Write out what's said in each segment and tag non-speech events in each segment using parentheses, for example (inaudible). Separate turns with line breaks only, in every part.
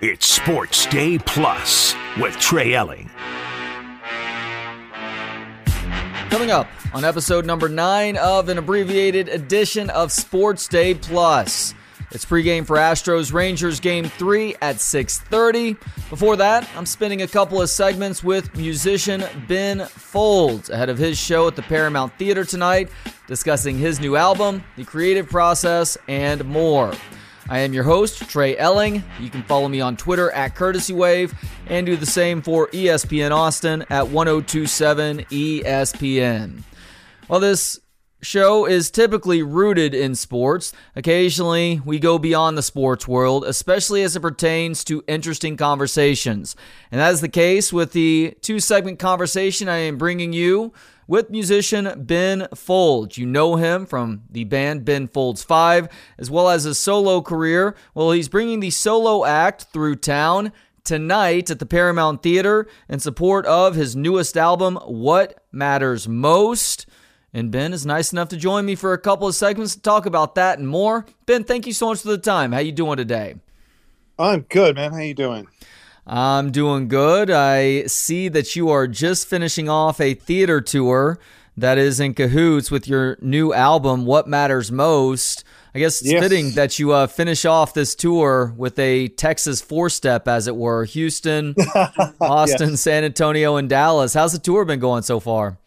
It's Sports Day Plus with Trey Elling.
Coming up on episode number nine of an abbreviated edition of Sports Day Plus. It's pregame for Astros Rangers game 3 at 6:30. Before that, I'm spending a couple of segments with musician Ben Folds ahead of his show at the Paramount Theater tonight, discussing his new album, the creative process, and more. I am your host, Trey Elling. You can follow me on Twitter at Courtesy Wave and do the same for ESPN Austin at 1027 ESPN. Well, this show is typically rooted in sports. Occasionally, we go beyond the sports world, especially as it pertains to interesting conversations. And that is the case with the two segment conversation I am bringing you with musician Ben Folds. You know him from the band Ben Folds 5, as well as his solo career. Well, he's bringing the solo act through town tonight at the Paramount Theater in support of his newest album, What Matters Most. And Ben is nice enough to join me for a couple of segments to talk about that and more. Ben, thank you so much for the time. How you doing today?
I'm good, man. How you doing?
I'm doing good. I see that you are just finishing off a theater tour that is in cahoots with your new album, What Matters Most. I guess it's yes. fitting that you uh, finish off this tour with a Texas four step, as it were Houston, (laughs) Austin, yes. San Antonio, and Dallas. How's the tour been going so far?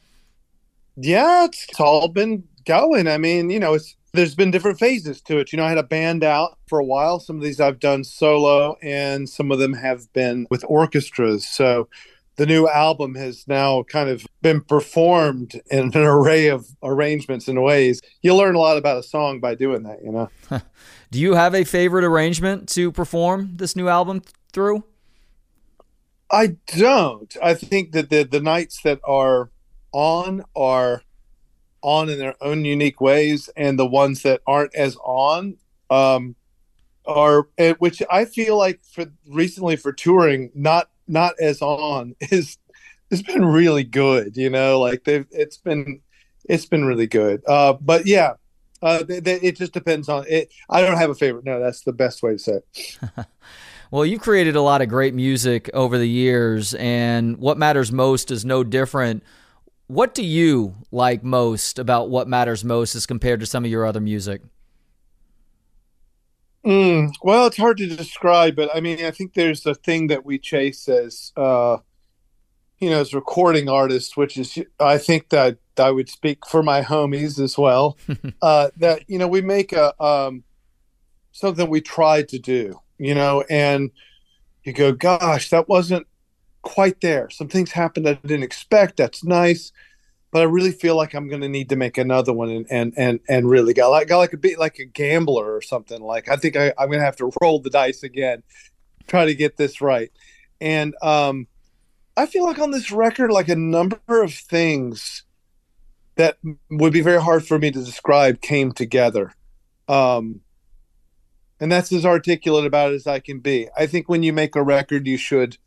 Yeah, it's, it's all been going. I mean, you know, it's there's been different phases to it. You know, I had a band out for a while. Some of these I've done solo, and some of them have been with orchestras. So the new album has now kind of been performed in an array of arrangements and ways. You learn a lot about a song by doing that, you know.
Do you have a favorite arrangement to perform this new album through?
I don't. I think that the the nights that are on are on in their own unique ways, and the ones that aren't as on um, are, which I feel like for recently for touring, not not as on (laughs) is it's been really good. You know, like they've it's been it's been really good. Uh, but yeah, uh, they, they, it just depends on it. I don't have a favorite. No, that's the best way to say it. (laughs)
well, you've created a lot of great music over the years, and what matters most is no different what do you like most about what matters most as compared to some of your other music?
Mm, well, it's hard to describe, but I mean, I think there's a thing that we chase as, uh, you know, as recording artists, which is, I think that I would speak for my homies as well. (laughs) uh, that you know, we make a um, something we tried to do, you know, and you go, gosh, that wasn't quite there. Some things happened that I didn't expect. That's nice, but I really feel like I'm going to need to make another one and and and and really got like got like a bit like a gambler or something. Like I think I, I'm going to have to roll the dice again, try to get this right. And um, I feel like on this record, like a number of things that would be very hard for me to describe came together. Um, and that's as articulate about it as I can be. I think when you make a record, you should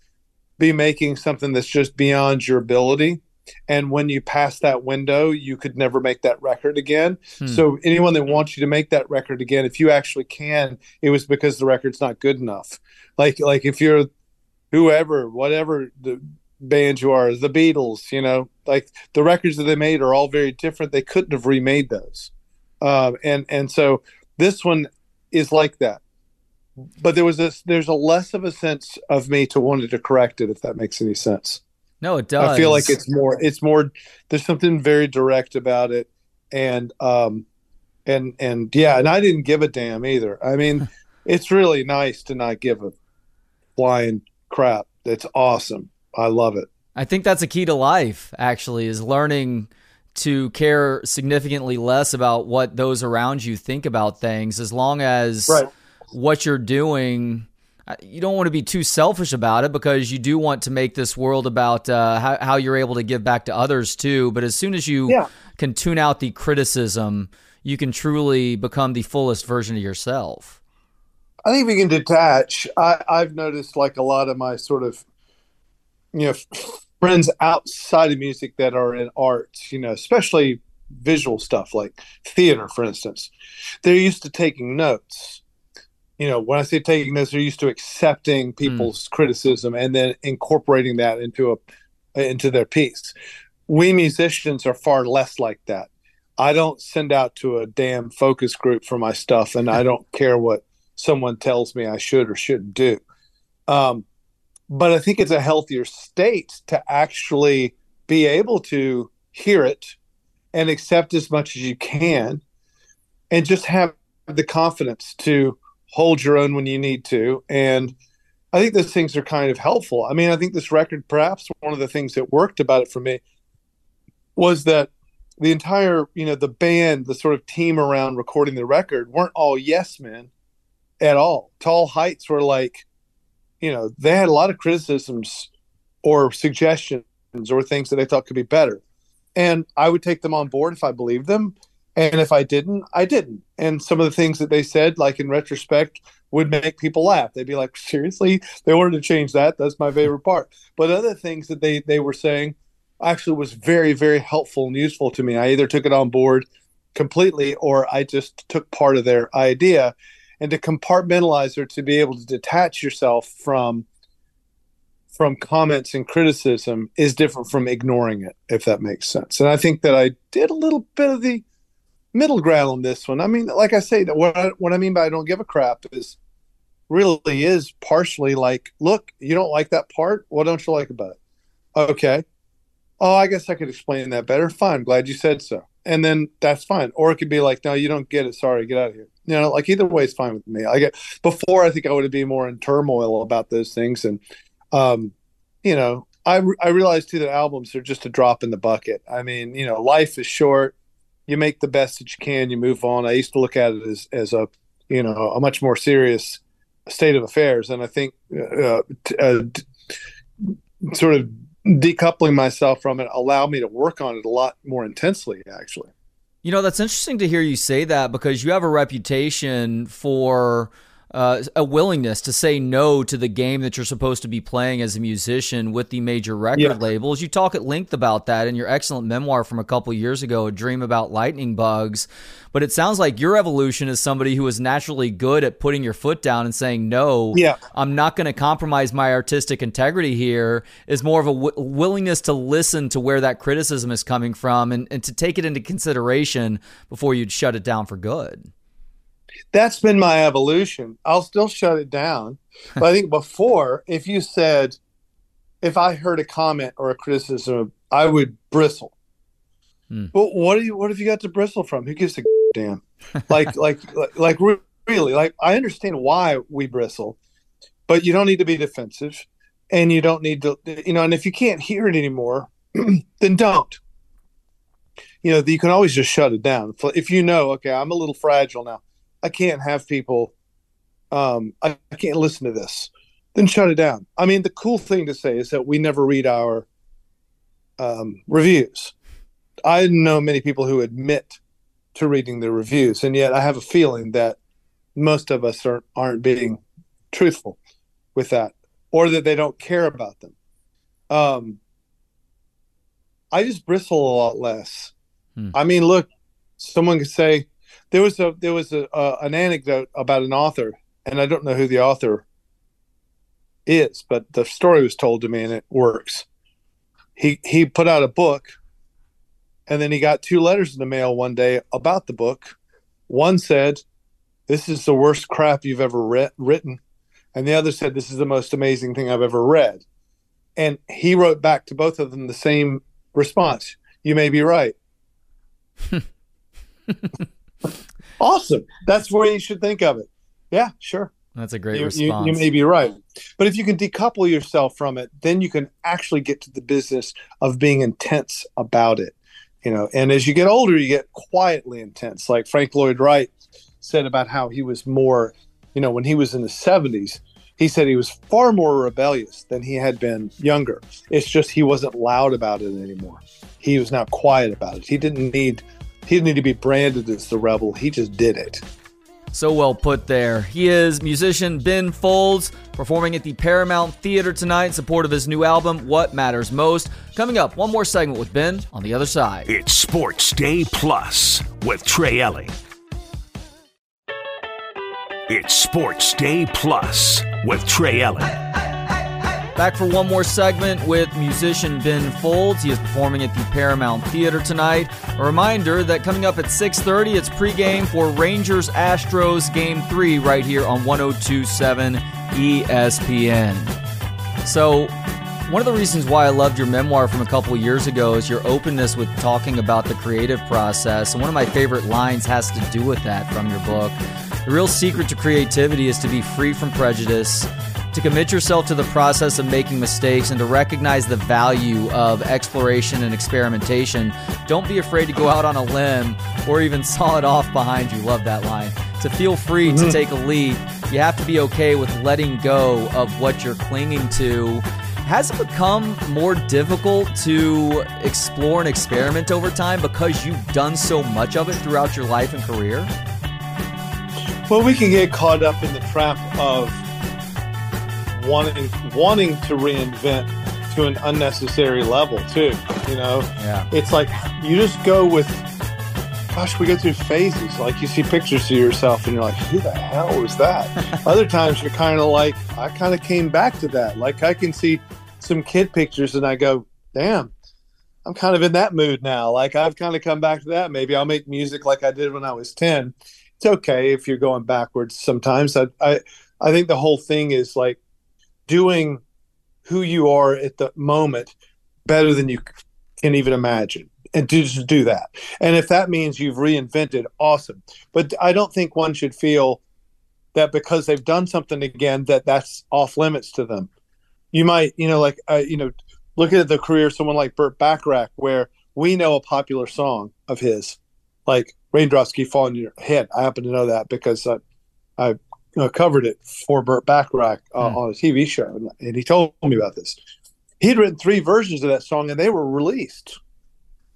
be making something that's just beyond your ability. And when you pass that window you could never make that record again. Hmm. so anyone that wants you to make that record again if you actually can it was because the record's not good enough. Like like if you're whoever whatever the band you are the beatles you know like the records that they made are all very different. They couldn't have remade those. Um, and and so this one is like that but there was this there's a less of a sense of me to wanted to correct it if that makes any sense.
No it does
i feel like it's more it's more there's something very direct about it. And um and and yeah and i didn't give a damn either. I mean (laughs) it's really nice to not give a flying crap. That's awesome. I love it.
I think that's a key to life actually is learning to care significantly less about what those around you think about things as long as right what you're doing you don't want to be too selfish about it because you do want to make this world about uh, how, how, you're able to give back to others too. But as soon as you yeah. can tune out the criticism, you can truly become the fullest version of yourself.
I think we can detach. I, I've noticed like a lot of my sort of, you know, friends outside of music that are in arts, you know, especially visual stuff like theater, for instance, they're used to taking notes you know, when I say taking notes, they're used to accepting people's mm. criticism and then incorporating that into a into their piece. We musicians are far less like that. I don't send out to a damn focus group for my stuff, and I don't care what someone tells me I should or shouldn't do. Um, but I think it's a healthier state to actually be able to hear it and accept as much as you can, and just have the confidence to hold your own when you need to. And I think those things are kind of helpful. I mean, I think this record, perhaps one of the things that worked about it for me was that the entire, you know, the band, the sort of team around recording the record weren't all yes men at all. Tall Heights were like, you know, they had a lot of criticisms or suggestions or things that they thought could be better. And I would take them on board if I believed them. And if I didn't, I didn't. And some of the things that they said, like in retrospect, would make people laugh. They'd be like, seriously, they wanted to change that. That's my favorite part. But other things that they, they were saying actually was very, very helpful and useful to me. I either took it on board completely or I just took part of their idea. And to compartmentalize or to be able to detach yourself from from comments and criticism is different from ignoring it, if that makes sense. And I think that I did a little bit of the middle ground on this one. I mean, like I say, what I, what I mean by I don't give a crap is really is partially like, look, you don't like that part. What don't you like about it? Okay. Oh, I guess I could explain that better. Fine. Glad you said so. And then that's fine. Or it could be like, no, you don't get it. Sorry, get out of here. You know, like either way is fine with me. I get before I think I would be more in turmoil about those things. And, um, you know, I, I realized too that albums are just a drop in the bucket. I mean, you know, life is short you make the best that you can. You move on. I used to look at it as as a you know a much more serious state of affairs, and I think uh, uh, sort of decoupling myself from it allowed me to work on it a lot more intensely. Actually,
you know that's interesting to hear you say that because you have a reputation for uh, a willingness to say no to the game that you're supposed to be playing as a musician with the major record yeah. labels. You talk at length about that in your excellent memoir from a couple years ago, A Dream About Lightning Bugs. But it sounds like your evolution is somebody who is naturally good at putting your foot down and saying, no,
yeah.
I'm not going to compromise my artistic integrity here, is more of a w- willingness to listen to where that criticism is coming from and, and to take it into consideration before you'd shut it down for good
that's been my evolution. I'll still shut it down. But I think before, if you said, if I heard a comment or a criticism, I would bristle. Hmm. But what do you? What have you got to bristle from? Who gives a damn? Like, (laughs) like, like, like, really? Like, I understand why we bristle, but you don't need to be defensive, and you don't need to, you know. And if you can't hear it anymore, (clears throat) then don't. You know, you can always just shut it down. If you know, okay, I'm a little fragile now I can't have people. Um, I, I can't listen to this. Then shut it down. I mean, the cool thing to say is that we never read our um, reviews. I know many people who admit to reading the reviews, and yet I have a feeling that most of us aren't, aren't being truthful with that, or that they don't care about them. Um, I just bristle a lot less. Hmm. I mean, look, someone could say, there was a there was a uh, an anecdote about an author, and I don't know who the author is, but the story was told to me, and it works. He he put out a book, and then he got two letters in the mail one day about the book. One said, "This is the worst crap you've ever re- written," and the other said, "This is the most amazing thing I've ever read." And he wrote back to both of them the same response: "You may be right." (laughs) awesome. That's where you should think of it. Yeah, sure.
That's a great
you,
response.
You, you, may be right. But if you can decouple yourself from it, then you can actually get to the business of being intense about it. You know, and as you get older, you get quietly intense. Like Frank Lloyd Wright said about how he was more, you know, when he was in the 70s, he said he was far more rebellious than he had been younger. It's just he wasn't loud about it anymore. He was now quiet about it. He didn't need he didn't need to be branded as the rebel. He just did it.
So well put there. He is musician Ben Folds performing at the Paramount Theater tonight in support of his new album, What Matters Most. Coming up, one more segment with Ben on the other side.
It's Sports Day Plus with Trey Elling. It's Sports Day Plus with Trey Elling.
Back for one more segment with musician Ben Folds. He is performing at the Paramount Theater tonight. A reminder that coming up at 6:30, it's pregame for Rangers Astros Game 3 right here on 1027 ESPN. So, one of the reasons why I loved your memoir from a couple years ago is your openness with talking about the creative process. And one of my favorite lines has to do with that from your book. The real secret to creativity is to be free from prejudice to commit yourself to the process of making mistakes and to recognize the value of exploration and experimentation. Don't be afraid to go out on a limb or even (laughs) saw it off behind you. Love that line. To feel free mm-hmm. to take a leap, you have to be okay with letting go of what you're clinging to. Has it become more difficult to explore and experiment over time because you've done so much of it throughout your life and career?
Well, we can get caught up in the trap of wanting wanting to reinvent to an unnecessary level too. You know,
yeah.
It's like you just go with. Gosh, we go through phases. Like you see pictures of yourself, and you're like, "Who the hell was that?" (laughs) Other times, you're kind of like, "I kind of came back to that." Like I can see some kid pictures, and I go, "Damn, I'm kind of in that mood now. Like I've kind of come back to that. Maybe I'll make music like I did when I was 10. It's okay if you're going backwards sometimes. I I, I think the whole thing is like doing who you are at the moment better than you can even imagine. And to just do that. And if that means you've reinvented awesome. But i don't think one should feel that because they've done something again that that's off limits to them. You might you know like uh, you know look at the career of someone like burt bacharach where we know a popular song of his like raindrops keep falling on your head. I happen to know that because I, I uh, covered it for Burt Bacharach uh, hmm. on a TV show, and he told me about this. He'd written three versions of that song, and they were released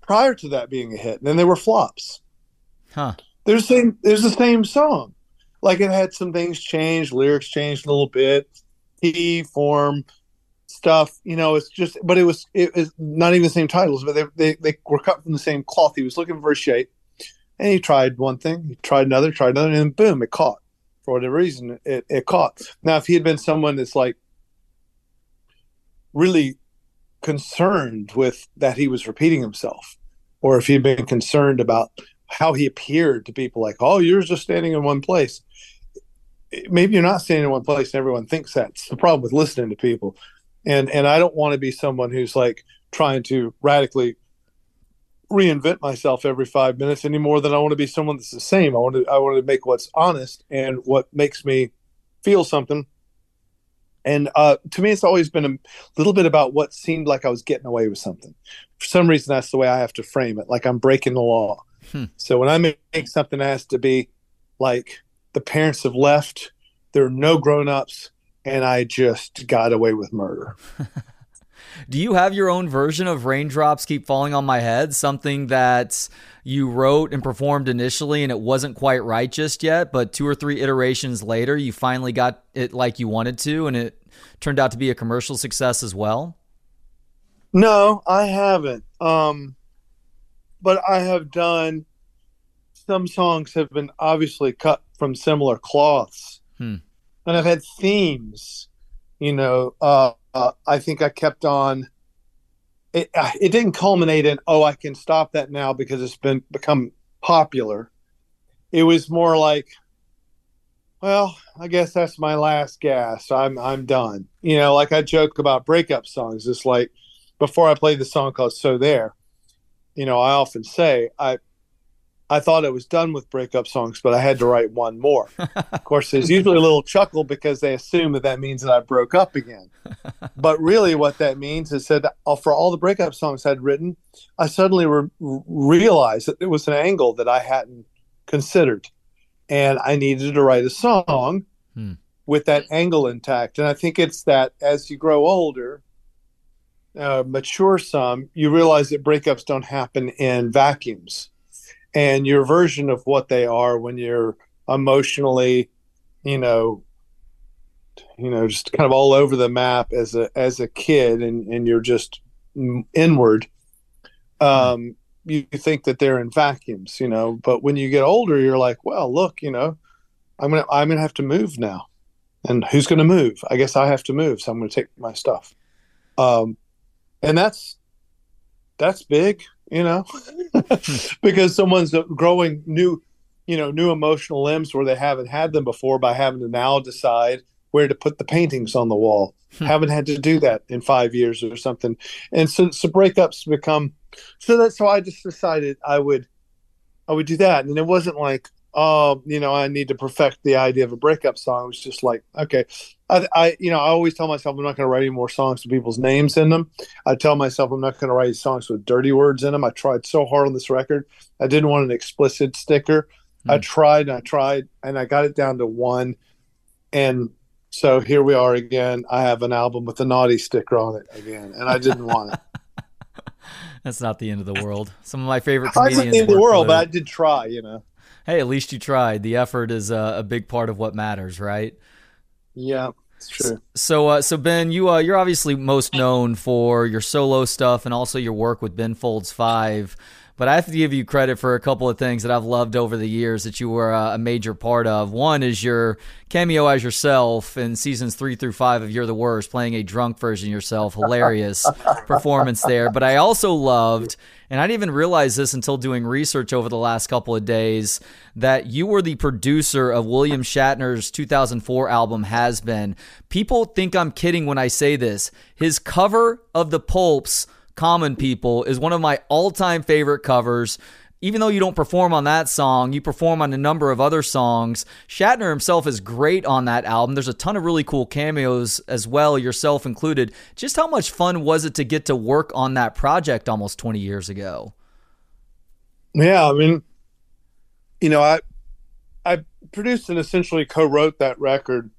prior to that being a hit. And then they were flops.
Huh?
There's the same. There's the same song. Like it had some things changed, lyrics changed a little bit, key form stuff. You know, it's just. But it was. It was not even the same titles, but they they, they were cut from the same cloth. He was looking for a shape, and he tried one thing, he tried another, tried another, and boom, it caught for whatever reason, it, it caught. Now, if he had been someone that's like really concerned with that he was repeating himself, or if he had been concerned about how he appeared to people, like, oh, you're just standing in one place. Maybe you're not standing in one place, and everyone thinks that's the problem with listening to people. And and I don't want to be someone who's like trying to radically reinvent myself every five minutes any more than I want to be someone that's the same. I want to I want to make what's honest and what makes me feel something. And uh, to me, it's always been a little bit about what seemed like I was getting away with something. For some reason, that's the way I have to frame it, like I'm breaking the law. Hmm. So when I make something that has to be like the parents have left, there are no grown ups, and I just got away with murder. (laughs)
Do you have your own version of Raindrops Keep Falling on My Head? Something that you wrote and performed initially and it wasn't quite right just yet, but two or three iterations later, you finally got it like you wanted to and it turned out to be a commercial success as well?
No, I haven't. Um, but I have done some songs have been obviously cut from similar cloths. Hmm. And I've had themes, you know, uh, uh, I think I kept on. It, uh, it didn't culminate in oh I can stop that now because it's been become popular. It was more like, well, I guess that's my last gas. I'm I'm done. You know, like I joke about breakup songs. It's like before I played the song called "So There," you know, I often say I I thought I was done with breakup songs, but I had to write one more. of course, there's usually a little chuckle because they assume that that means that I broke up again. (laughs) but really, what that means is that uh, for all the breakup songs I'd written, I suddenly re- realized that it was an angle that I hadn't considered. And I needed to write a song hmm. with that angle intact. And I think it's that as you grow older, uh, mature some, you realize that breakups don't happen in vacuums and your version of what they are when you're emotionally, you know, you know, just kind of all over the map as a as a kid, and and you're just inward. Um, you think that they're in vacuums, you know, but when you get older, you're like, well, look, you know, I'm gonna I'm gonna have to move now, and who's gonna move? I guess I have to move, so I'm gonna take my stuff. Um, and that's that's big, you know, (laughs) because someone's growing new, you know, new emotional limbs where they haven't had them before by having to now decide where to put the paintings on the wall. Hmm. haven't had to do that in five years or something, and so so breakups become. So that's why I just decided I would, I would do that, and it wasn't like oh, you know, I need to perfect the idea of a breakup song. It was just like, okay, I, I you know, I always tell myself I'm not going to write any more songs with people's names in them. I tell myself I'm not going to write songs with dirty words in them. I tried so hard on this record. I didn't want an explicit sticker. Mm. I hmm. tried and I tried and I got it down to one. And so here we are again. I have an album with a naughty sticker on it again, and I didn't want it. (laughs)
That's not the end of the world. Some of my favorite (laughs) comedians.
Not the end of the world, blue. but I did try. You know
hey, at least you tried. The effort is a, a big part of what matters, right?
Yeah. It's true.
So, uh, so Ben, you uh, you're obviously most known for your solo stuff and also your work with Ben Folds Five. But I have to give you credit for a couple of things that I've loved over the years that you were uh, a major part of. One is your cameo as yourself in seasons three through five of You're the Worst, playing a drunk version of yourself. Hilarious (laughs) performance there. But I also loved and I didn't even realize this until doing research over the last couple of days that you were the producer of William Shatner's 2004 album Has Been. People think I'm kidding when I say this. His cover of the Pulps Common People is one of my all-time favorite covers even though you don't perform on that song, you perform on a number of other songs. Shatner himself is great on that album. There's a ton of really cool cameos as well, yourself included. Just how much fun was it to get to work on that project almost 20 years ago?
Yeah, I mean, you know, I I produced and essentially co-wrote that record,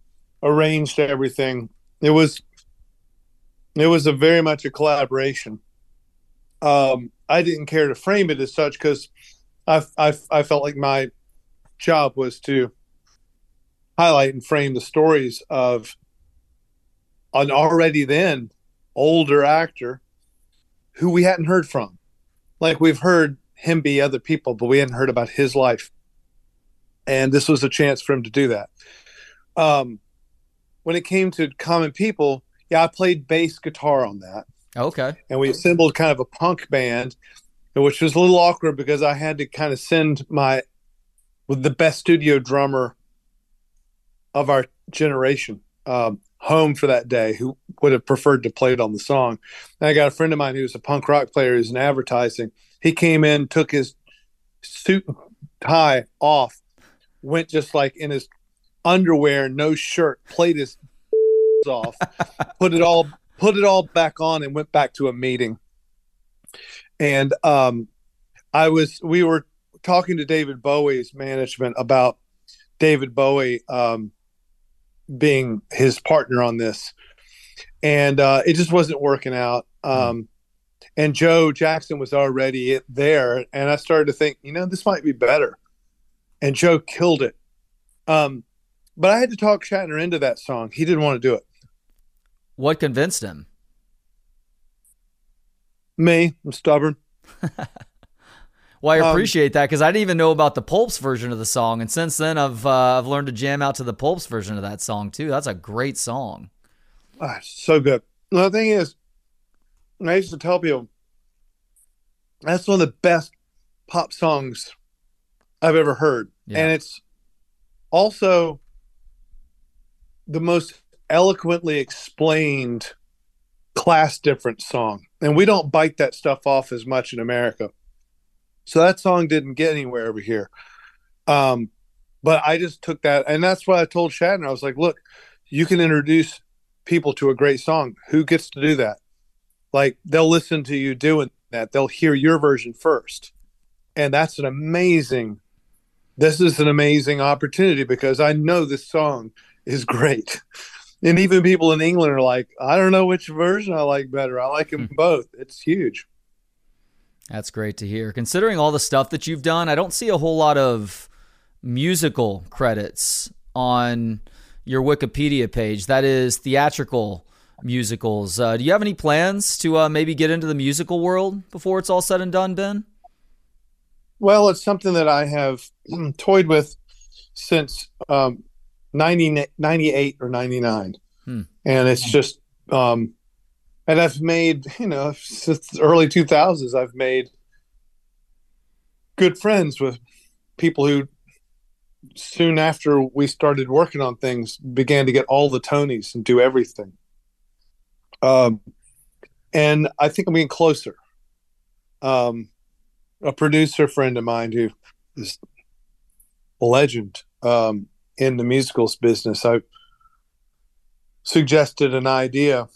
arranged everything. It was it was a very much a collaboration. Um, I didn't care to frame it as such because I, I, I felt like my job was to highlight and frame the stories of an already then older actor who we hadn't heard from. Like we've heard him be other people, but we hadn't heard about his life. And this was a chance for him to do that. Um, when it came to Common People, yeah, I played bass guitar on that.
Okay.
And we assembled kind of a punk band, which was a little awkward because I had to kind of send my with the best studio drummer of our generation um, home for that day who would have preferred to play it on the song. And I got a friend of mine who's a punk rock player who's in advertising. He came in, took his suit and tie off, went just like in his underwear, no shirt, played his (laughs) off, put it all put it all back on and went back to a meeting. And um, I was, we were talking to David Bowie's management about David Bowie um, being his partner on this. And uh, it just wasn't working out. Um, and Joe Jackson was already there. And I started to think, you know, this might be better. And Joe killed it. Um, but I had to talk Shatner into that song. He didn't want to do it.
What convinced him?
Me. I'm stubborn. (laughs)
well, I um, appreciate um, that because I didn't even know about the Pulps version of the song, and since then I've uh, I've learned to jam out to the Pulps version of that song too. That's a great song.
Ah, so good. The thing is, I used to tell people that's one of the best pop songs I've ever heard, yeah. and it's also the most eloquently explained class difference song. And we don't bite that stuff off as much in America. So that song didn't get anywhere over here. Um, but I just took that, and that's why I told Shatner. I was like, look, you can introduce people to a great song. Who gets to do that? Like, they'll listen to you doing that, they'll hear your version first. And that's an amazing, this is an amazing opportunity because I know this song is great (laughs) and even people in England are like, I don't know which version I like better. I like them hmm. both. It's huge.
That's great to hear. Considering all the stuff that you've done, I don't see a whole lot of musical credits on your Wikipedia page. That is theatrical musicals. Uh, do you have any plans to uh, maybe get into the musical world before it's all said and done, Ben?
Well, it's something that I have (clears throat) toyed with since um, 90, 98 or 99. Hmm. And it's just, um, and I've made, you know, since the early 2000s, I've made good friends with people who soon after we started working on things began to get all the Tonys and do everything. Um, and I think I'm getting closer. Um, a producer friend of mine who is a legend um, in the musicals business, I suggested an idea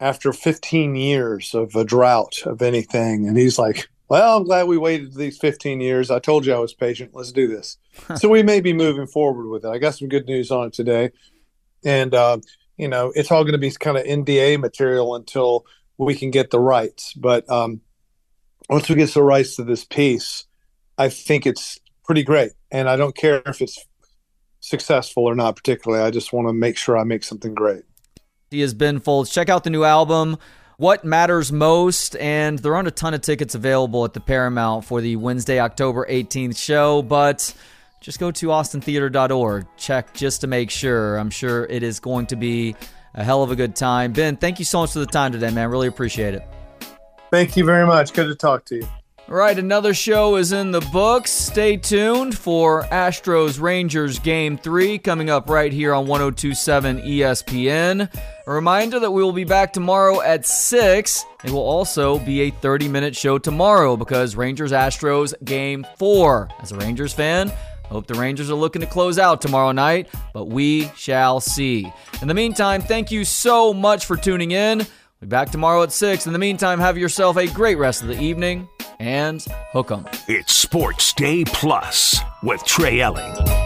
after 15 years of a drought of anything, and he's like, "Well, I'm glad we waited these 15 years. I told you I was patient. Let's do this." so we may be moving forward with it. I got some good news on it today, and uh, you know, it's all going to be kind of NDA material until we can get the rights. But um, once we get the rights to this piece, I think it's pretty great. And I don't care if it's successful or not, particularly. I just want to make sure I make something great.
He is Ben Folds. Check out the new album. What Matters Most, and there aren't a ton of tickets available at the Paramount for the Wednesday, October 18th show, but just go to austintheater.org. Check just to make sure. I'm sure it is going to be a hell of a good time. Ben, thank you so much for the time today, man. Really appreciate it.
Thank you very much. Good to talk to you.
All right, another show is in the books. Stay tuned for Astros Rangers Game 3 coming up right here on 1027 ESPN. A reminder that we will be back tomorrow at 6. It will also be a 30 minute show tomorrow because Rangers Astros Game 4. As a Rangers fan, Hope the Rangers are looking to close out tomorrow night, but we shall see. In the meantime, thank you so much for tuning in. We'll be back tomorrow at 6. In the meantime, have yourself a great rest of the evening and hook 'em.
It's Sports Day Plus with Trey Elling.